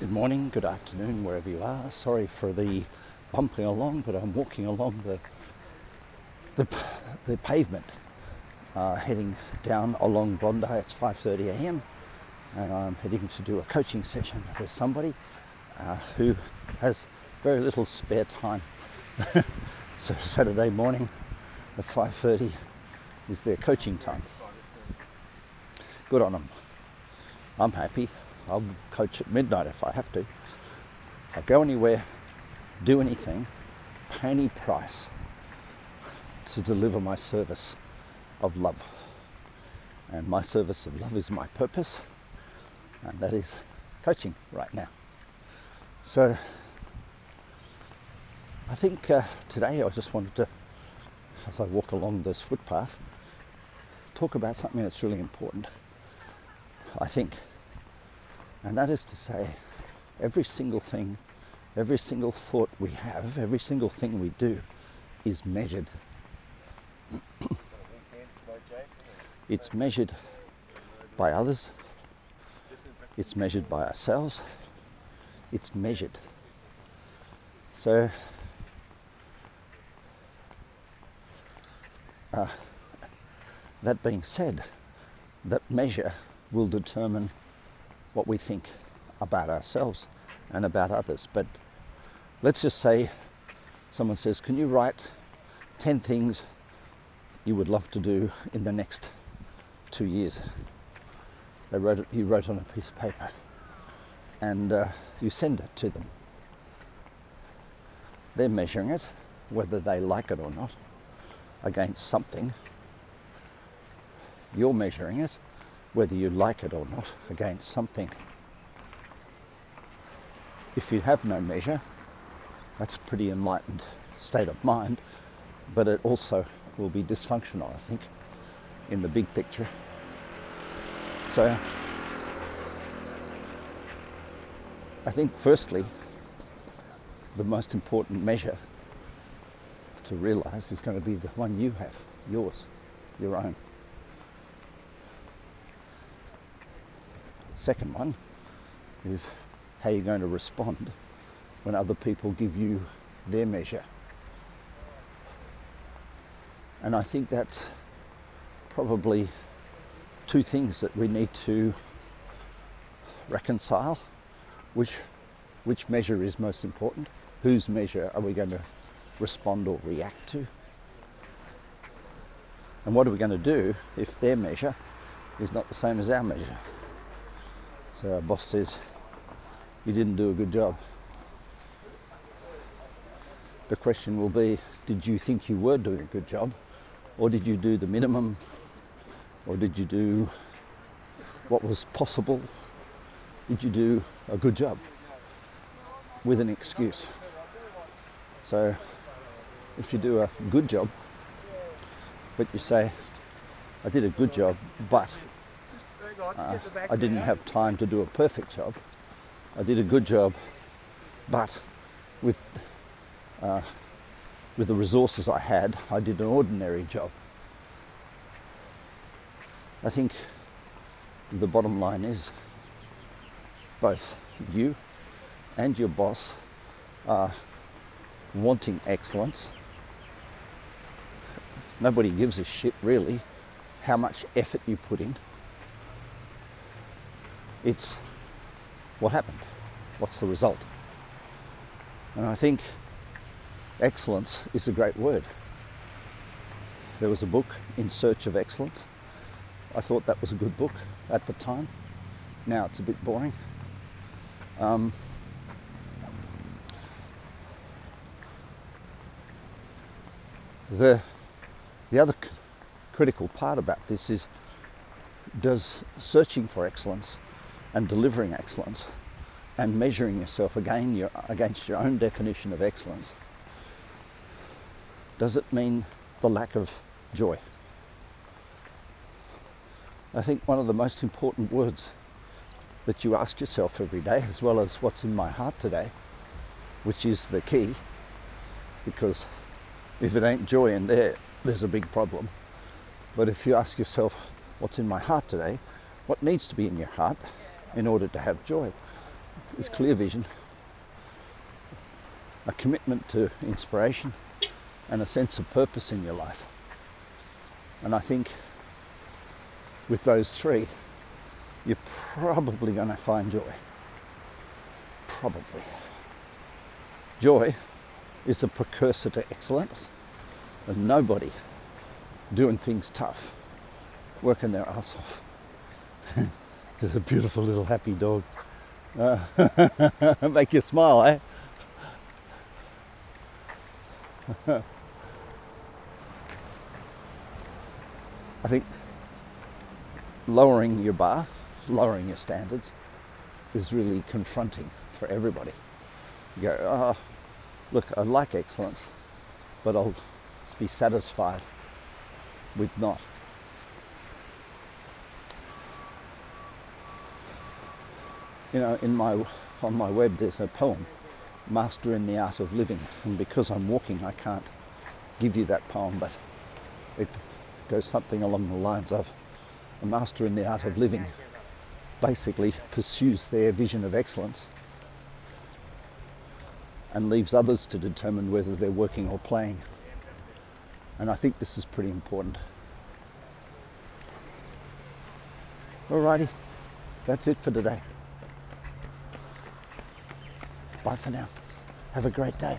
Good morning, good afternoon, wherever you are. Sorry for the bumping along, but I'm walking along the the, the pavement, uh, heading down along Bondi. It's 5:30 a.m. and I'm heading to do a coaching session with somebody uh, who has very little spare time. so Saturday morning at 5:30 is their coaching time. Good on them. I'm happy. I'll coach at midnight if I have to. I'll go anywhere, do anything, pay any price to deliver my service of love. And my service of love is my purpose, and that is coaching right now. So I think uh, today I just wanted to, as I walk along this footpath, talk about something that's really important. I think and that is to say, every single thing, every single thought we have, every single thing we do is measured. it's measured by others, it's measured by ourselves, it's measured. So, uh, that being said, that measure will determine what we think about ourselves and about others. But let's just say someone says, Can you write 10 things you would love to do in the next two years? They wrote it, you wrote on a piece of paper and uh, you send it to them. They're measuring it, whether they like it or not, against something. You're measuring it whether you like it or not, against something. If you have no measure, that's a pretty enlightened state of mind, but it also will be dysfunctional, I think, in the big picture. So, I think, firstly, the most important measure to realize is going to be the one you have, yours, your own. Second one is how you're going to respond when other people give you their measure. And I think that's probably two things that we need to reconcile. Which, which measure is most important? Whose measure are we going to respond or react to? And what are we going to do if their measure is not the same as our measure? So our boss says, you didn't do a good job. The question will be, did you think you were doing a good job? Or did you do the minimum? Or did you do what was possible? Did you do a good job? With an excuse. So if you do a good job, but you say, I did a good job, but uh, I didn't have time to do a perfect job. I did a good job, but with uh, with the resources I had, I did an ordinary job. I think the bottom line is both you and your boss are wanting excellence. Nobody gives a shit really how much effort you put in. It's what happened, what's the result. And I think excellence is a great word. There was a book, In Search of Excellence. I thought that was a good book at the time. Now it's a bit boring. Um, the, the other c- critical part about this is does searching for excellence and delivering excellence and measuring yourself again your, against your own definition of excellence, does it mean the lack of joy? I think one of the most important words that you ask yourself every day, as well as what's in my heart today, which is the key, because if it ain't joy in there, there's a big problem. But if you ask yourself, what's in my heart today, what needs to be in your heart, in order to have joy. It's clear vision, a commitment to inspiration, and a sense of purpose in your life. And I think with those three, you're probably going to find joy. Probably. Joy is a precursor to excellence, and nobody doing things tough, working their ass off. There's a beautiful little happy dog. Uh, make you smile, eh? I think lowering your bar, lowering your standards, is really confronting for everybody. You go, oh, look, I like excellence, but I'll be satisfied with not. You know, in my on my web there's a poem, Master in the Art of Living, and because I'm walking I can't give you that poem, but it goes something along the lines of a master in the art of living basically pursues their vision of excellence and leaves others to determine whether they're working or playing. And I think this is pretty important. Alrighty, that's it for today. Bye for now. Have a great day.